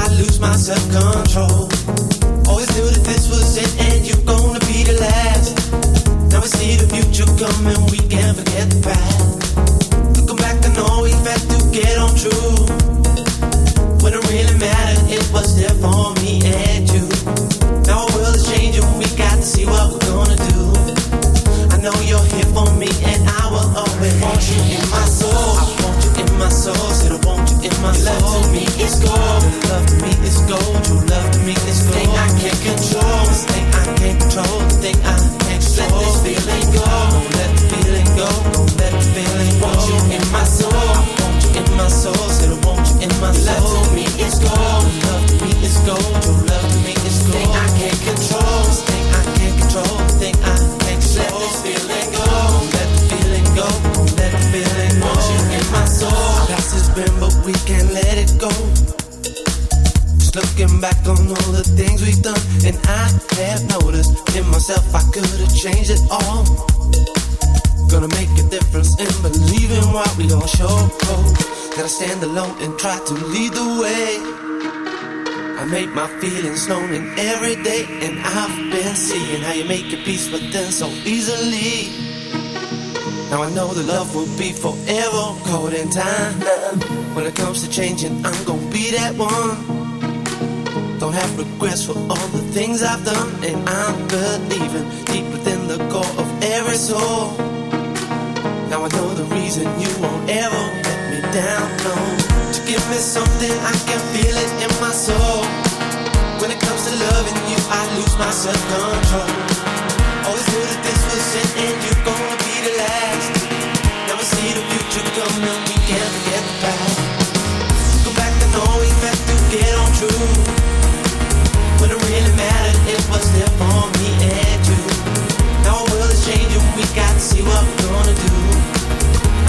I lose my self control. Stand alone and try to lead the way. I make my feelings known in every day, and I've been seeing how you make your peace with them so easily. Now I know the love will be forever caught in time. When it comes to changing, I'm gonna be that one. Don't have regrets for all the things I've done, and I'm believing deep within the core of every soul. Now I know the reason you won't ever down, no. To give me something, I can feel it in my soul. When it comes to loving you, I lose my self control. Always knew that this was it, and you're gonna be the last. We see the future coming, we can't forget the past. Go back and know we've to get on true. When it really mattered, it was there for me and you. Now our world is changing, we got to see what we're gonna do.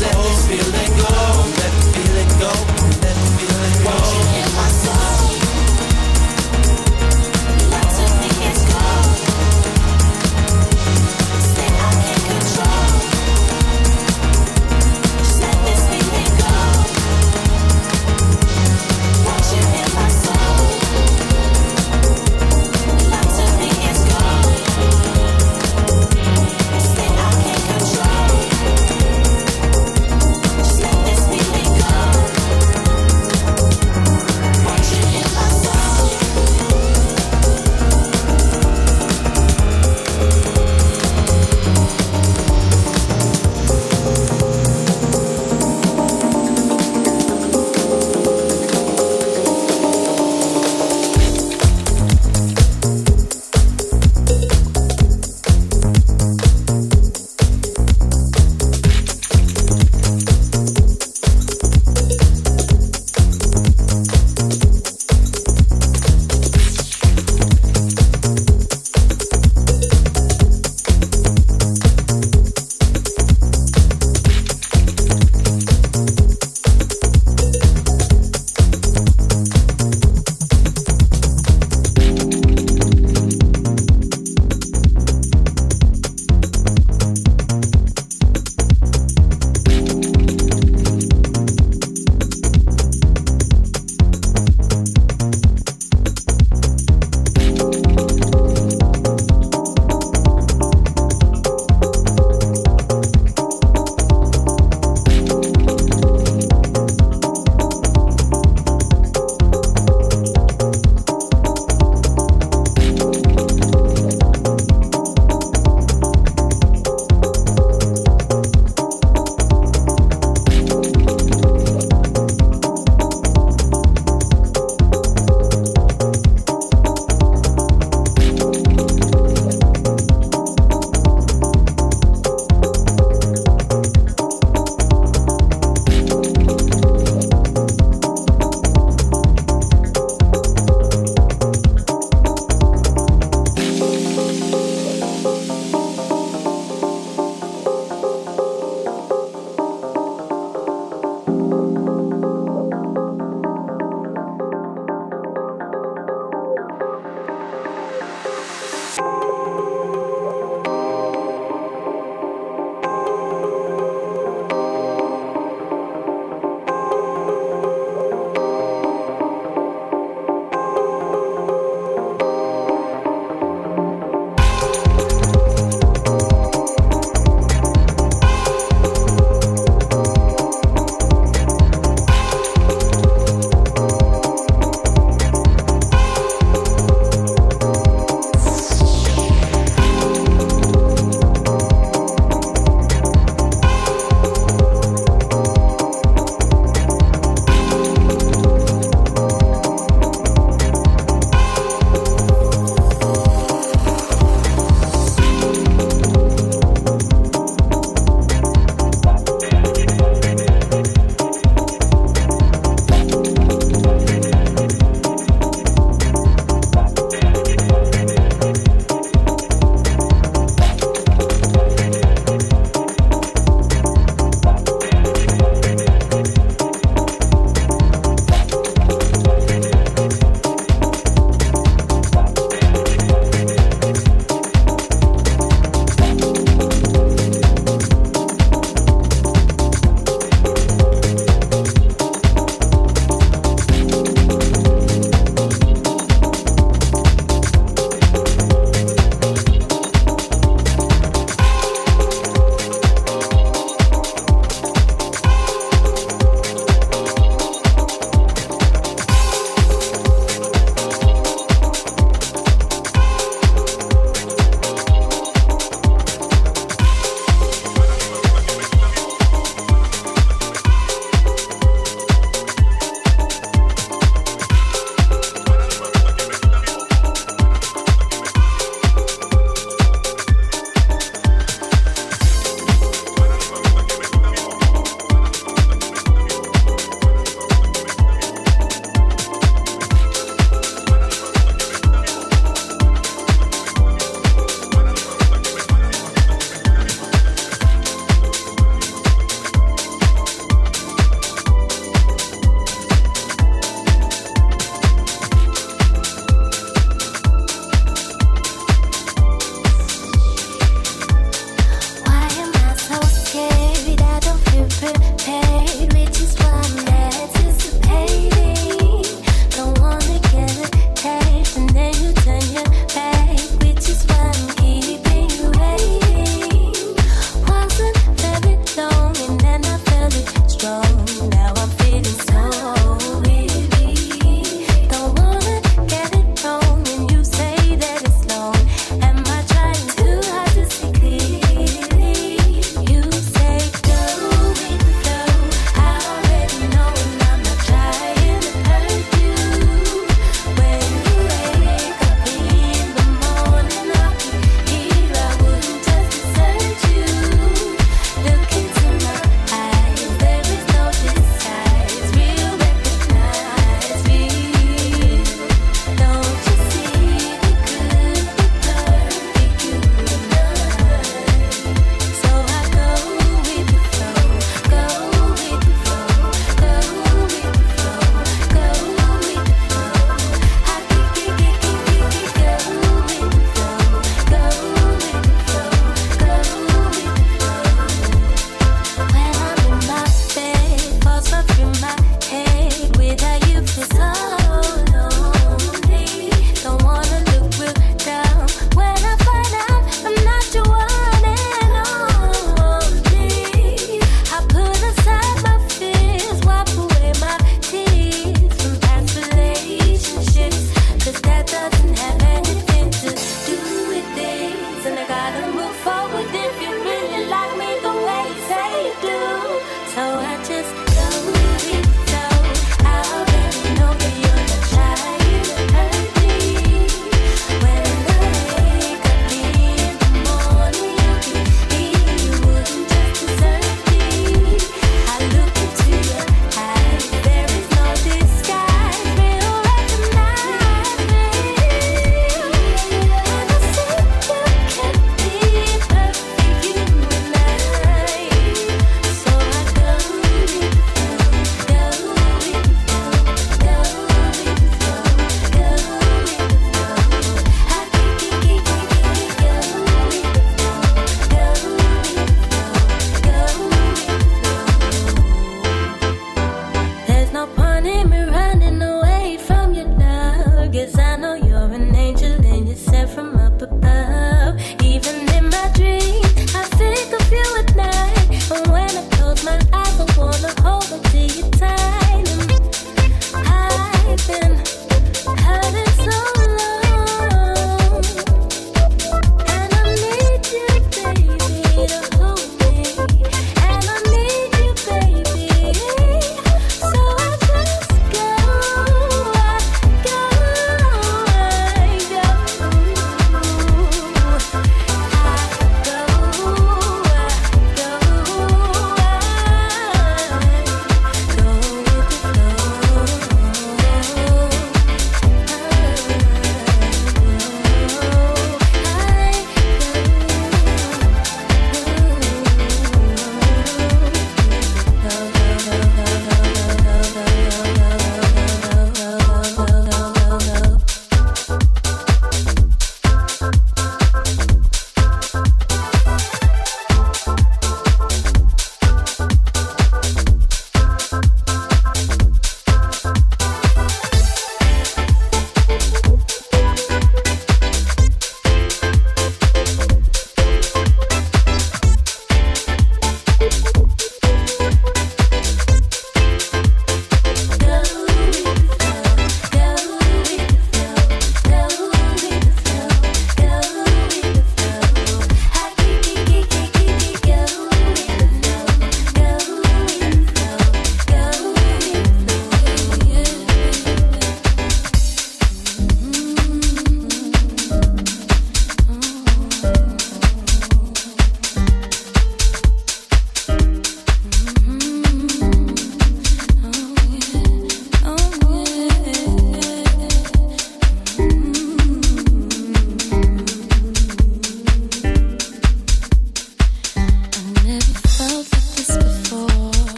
let this feeling go, let the feeling go, let the feeling go. Won't you hear my song?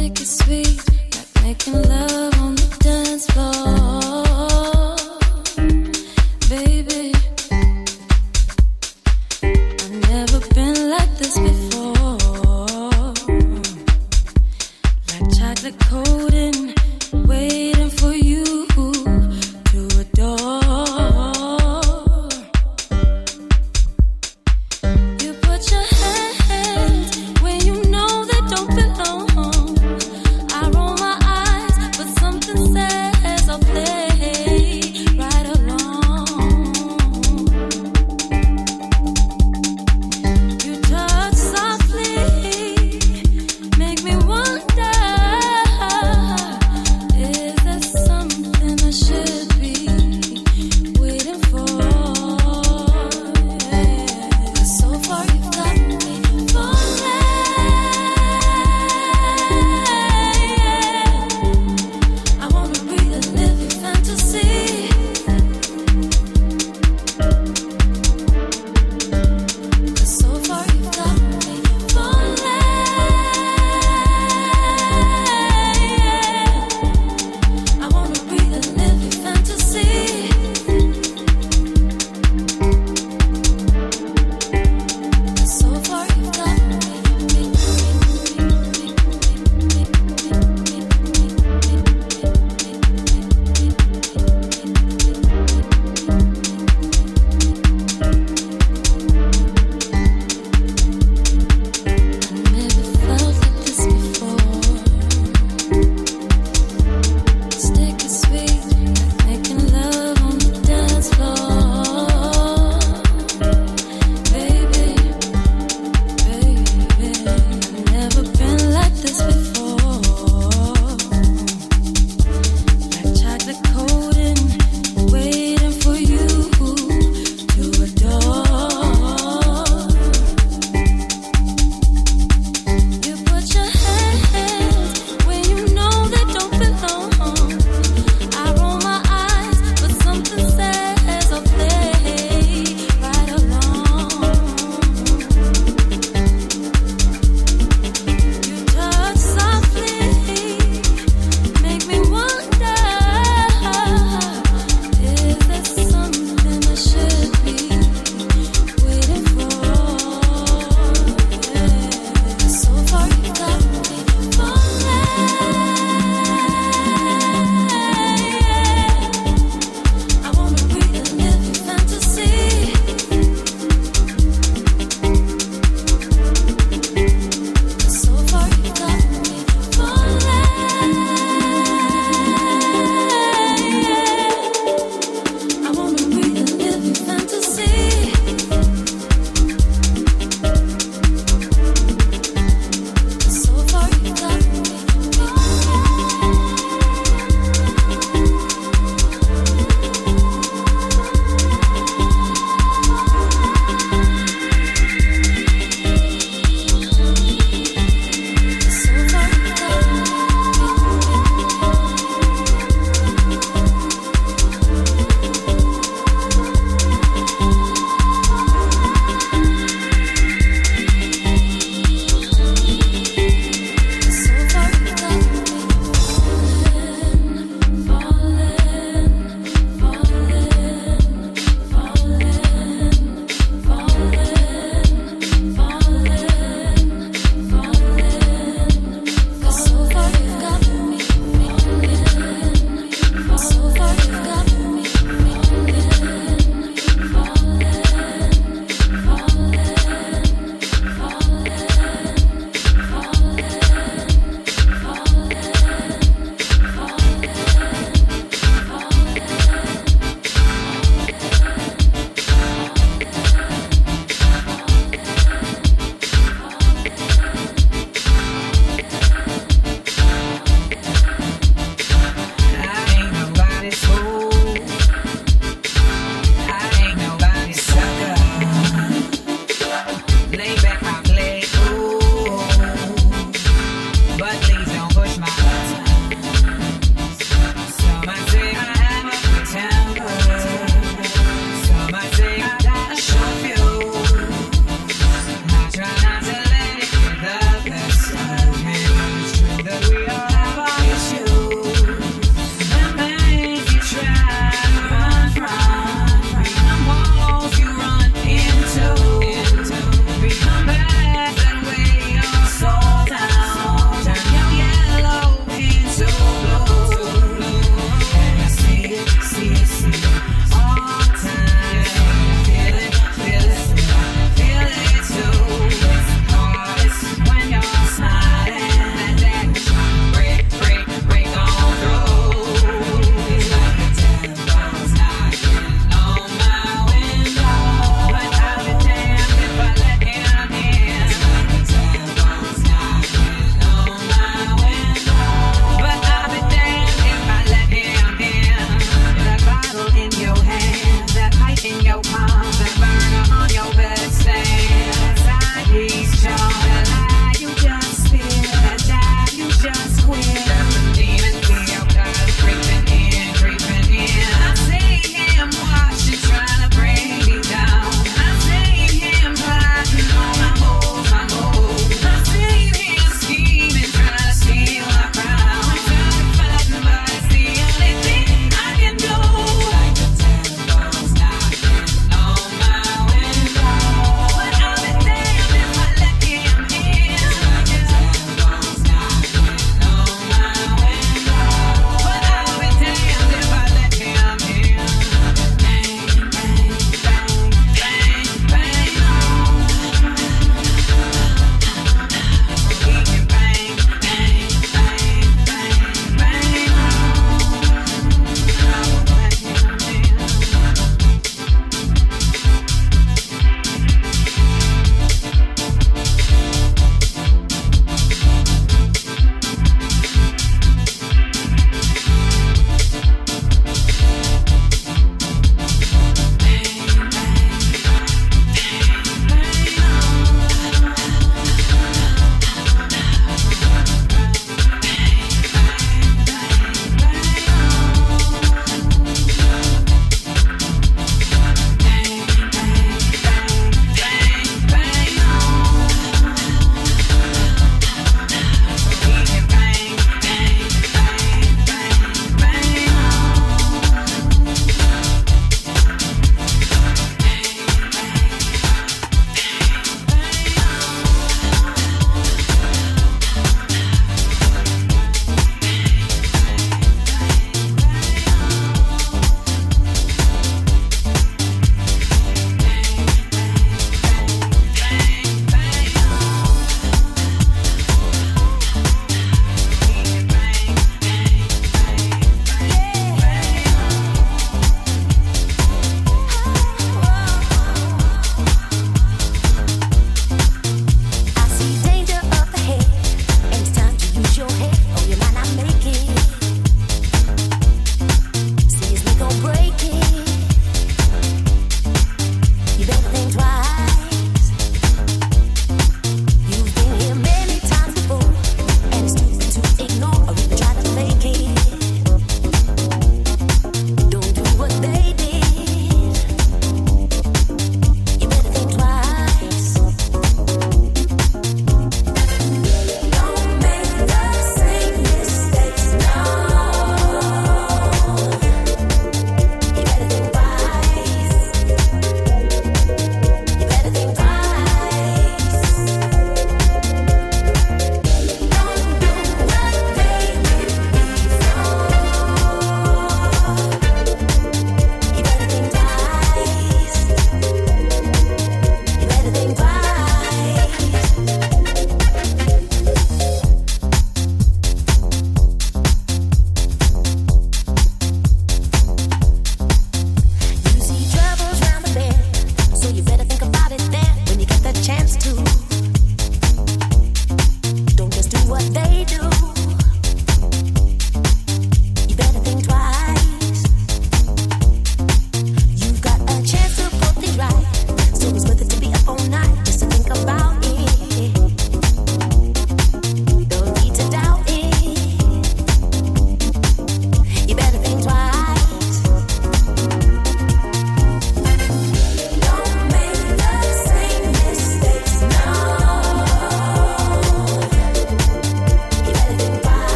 Music is sweet, like making love on the dance floor.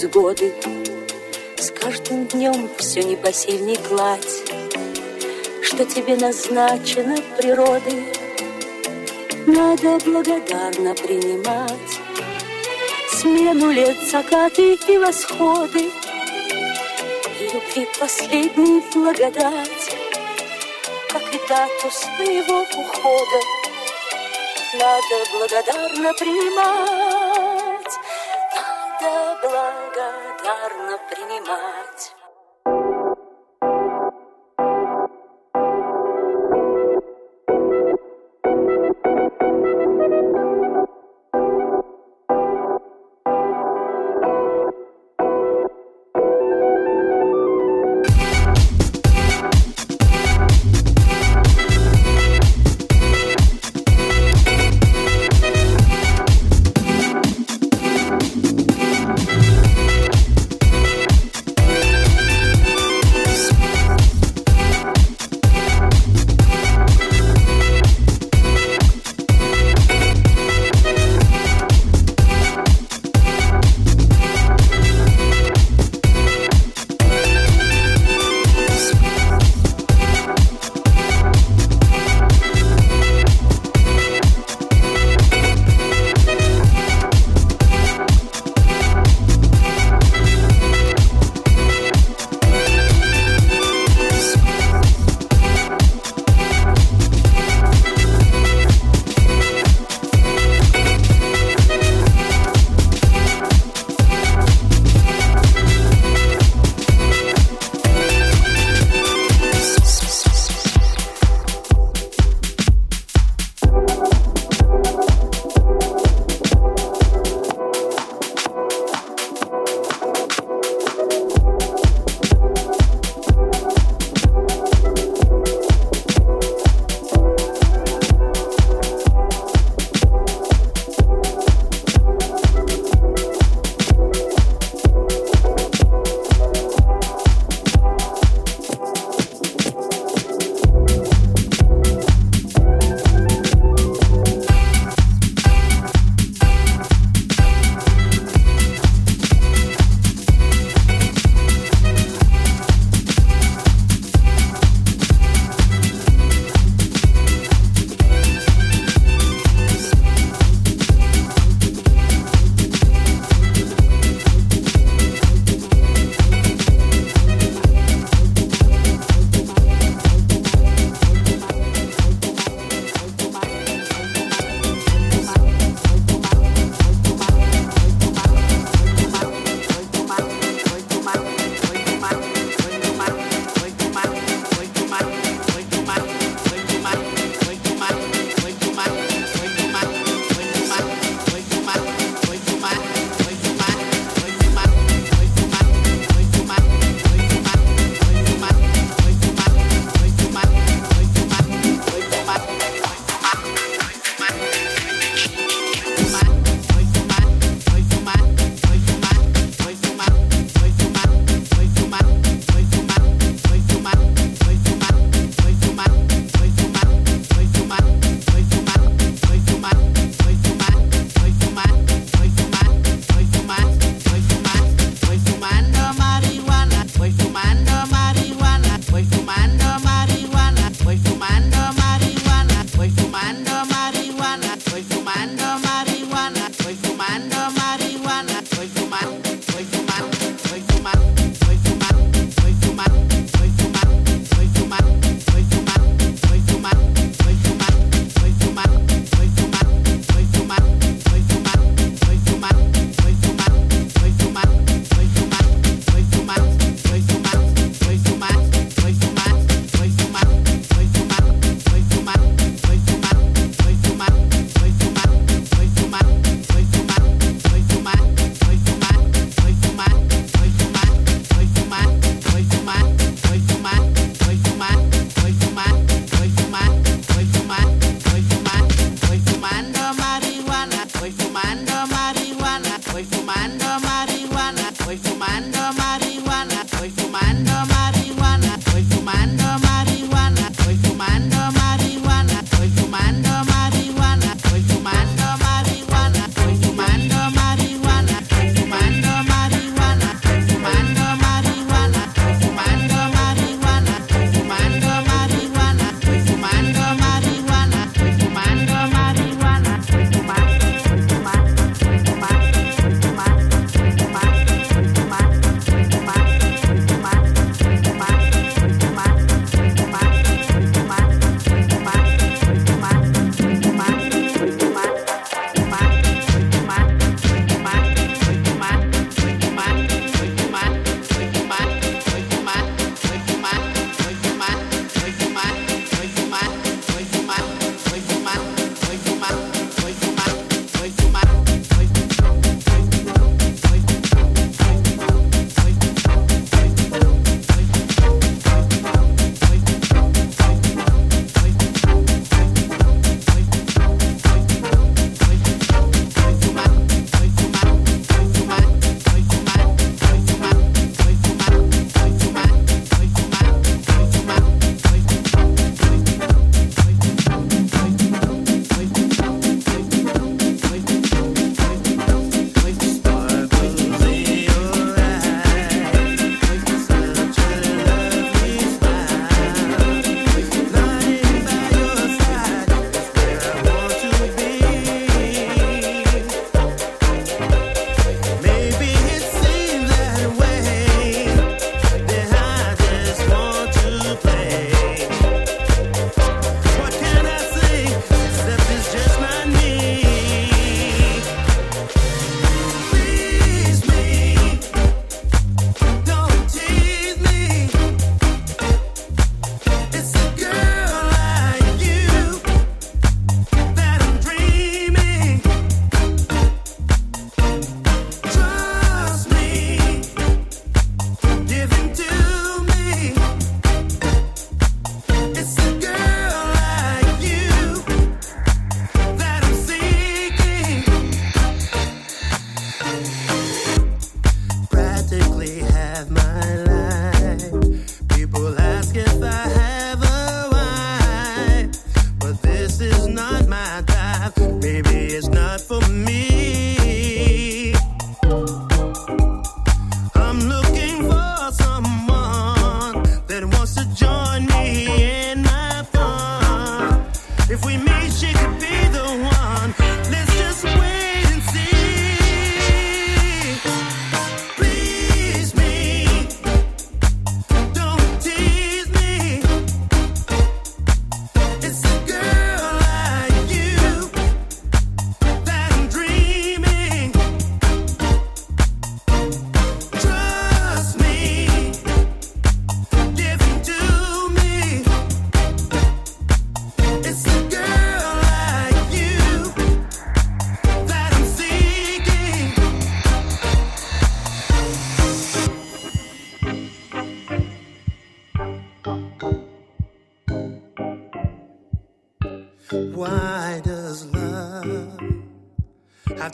Невзгоды С каждым днем все непосильней кладь Что тебе назначено природой. Надо благодарно принимать Смену лет, закаты и восходы. И любви последней благодать Как и дату своего ухода. Надо благодарно принимать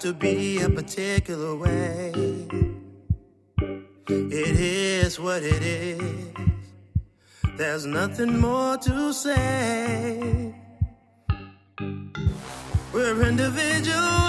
to be a particular way? It is what it is. There's nothing more to say. We're individuals,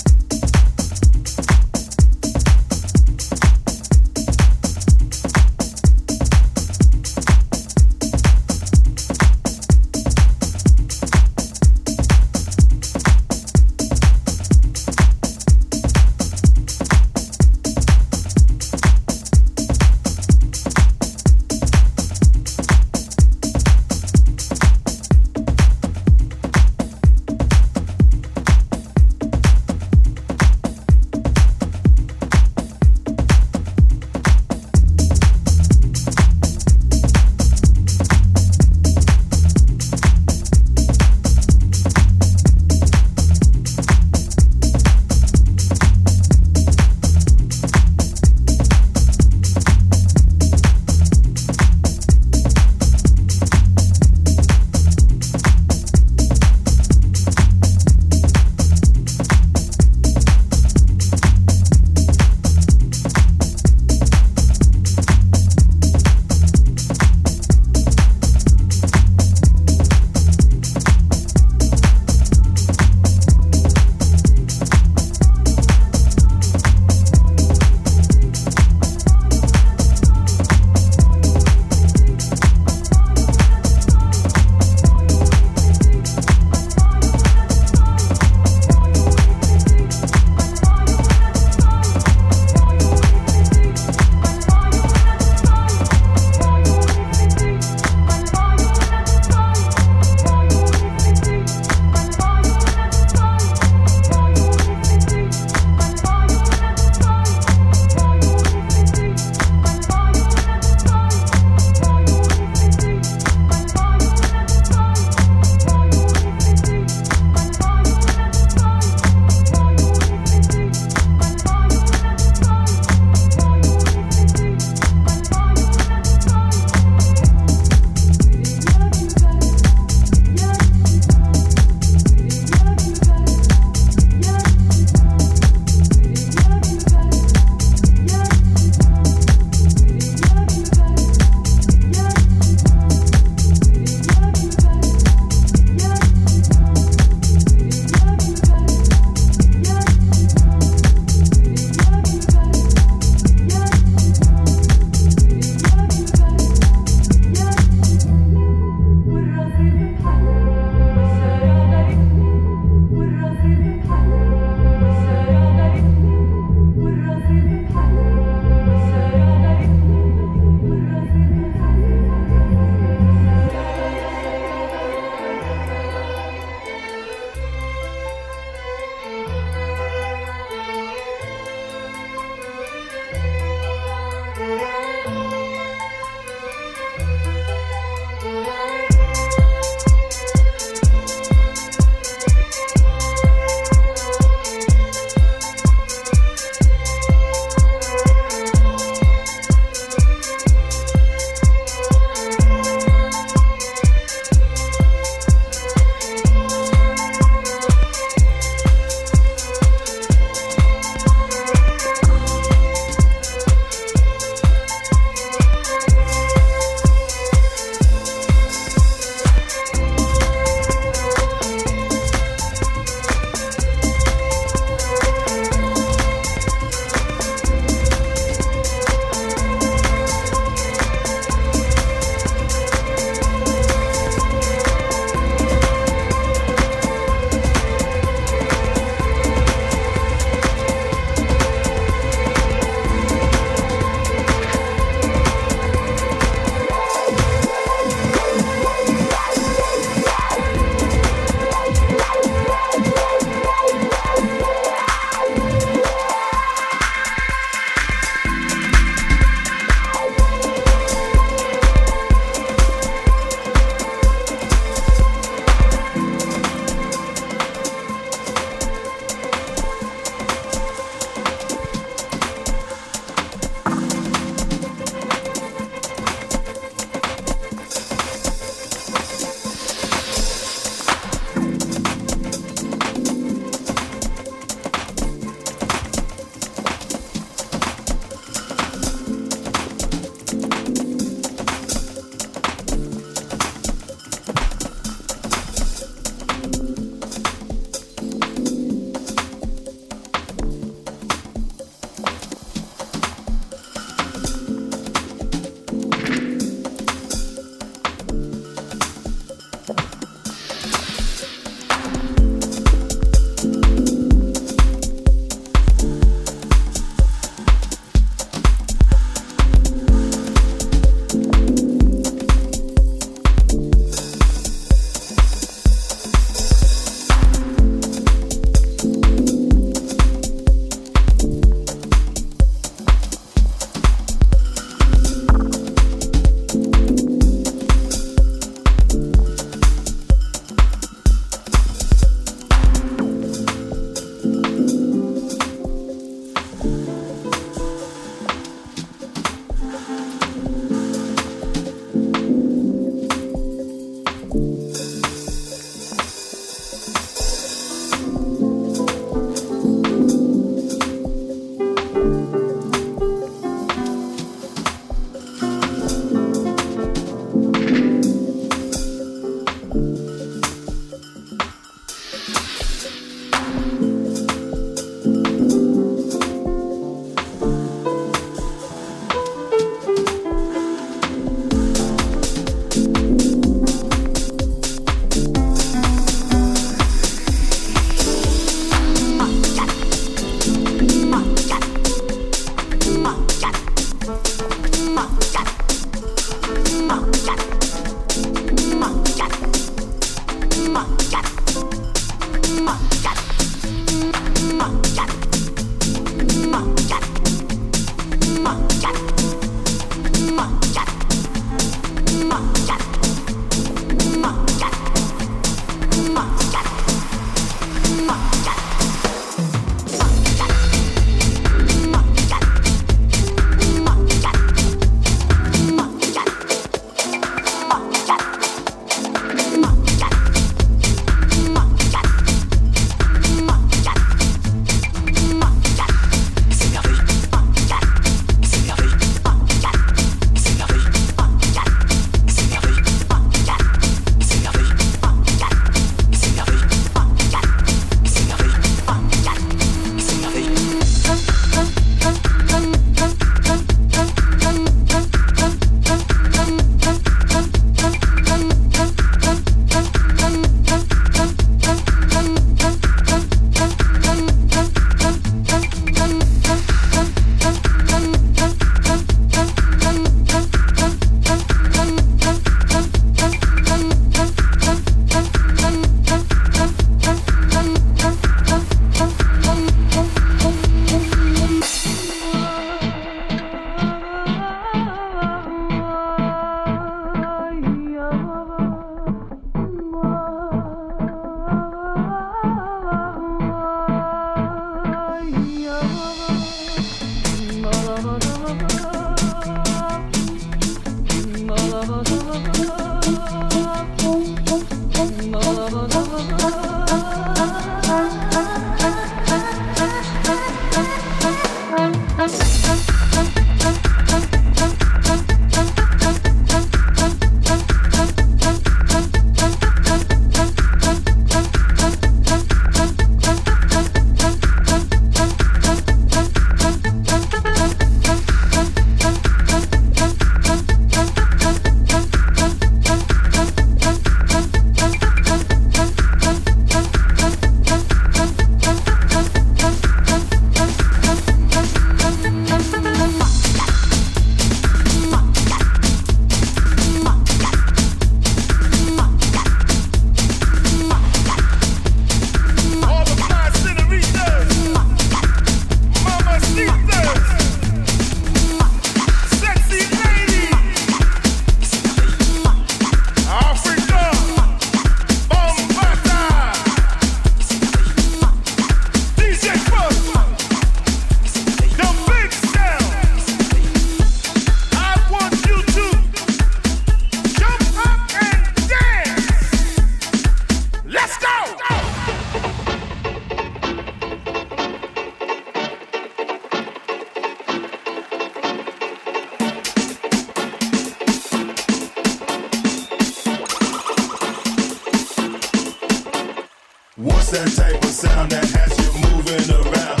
What's that type of sound that has you moving around?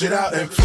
shit out and.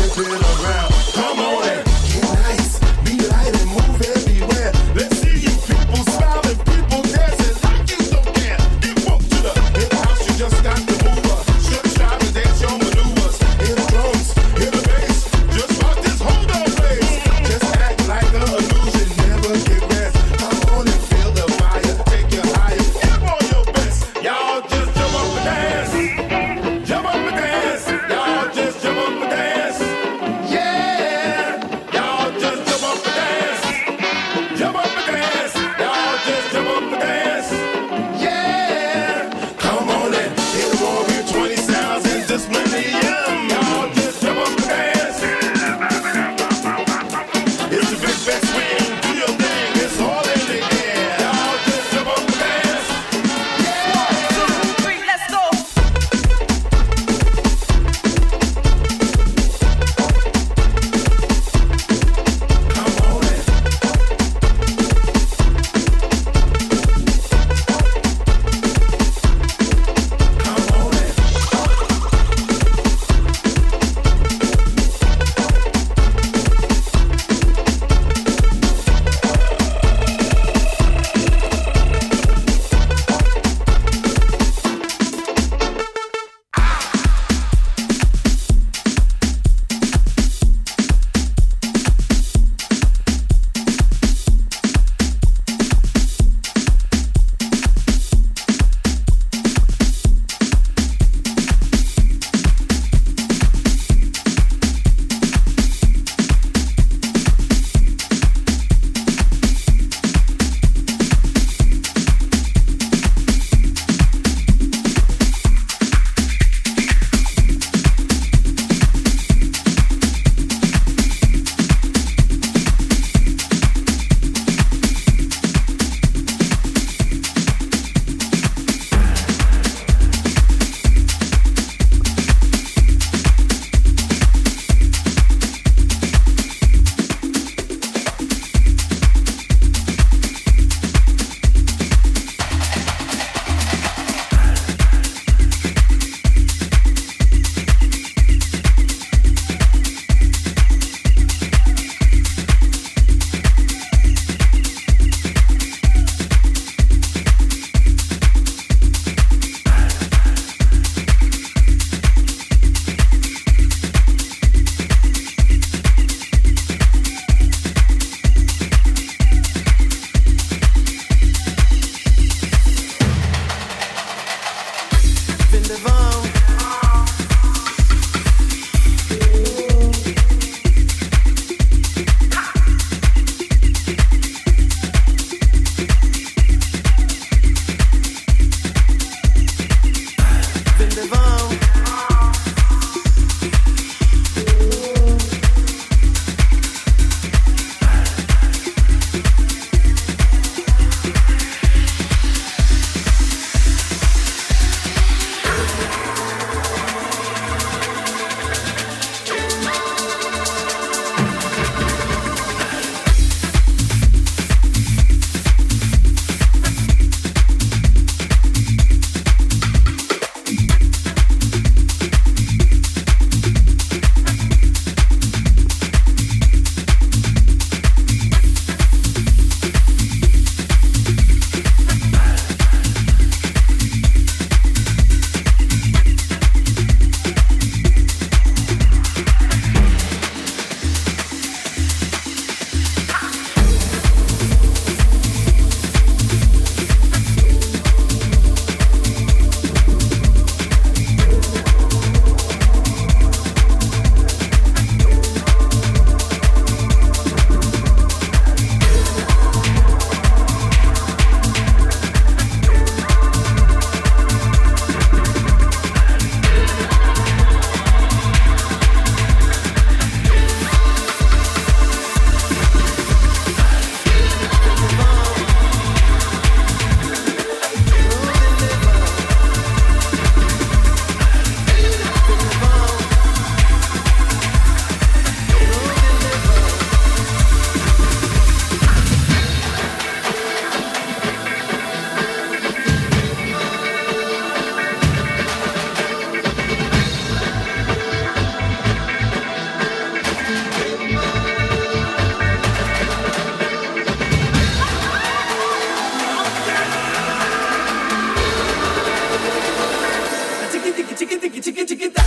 chiqui chiqui chiquita.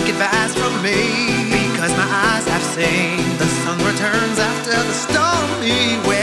take advice from me because my eyes have seen the sun returns after the stormy weather.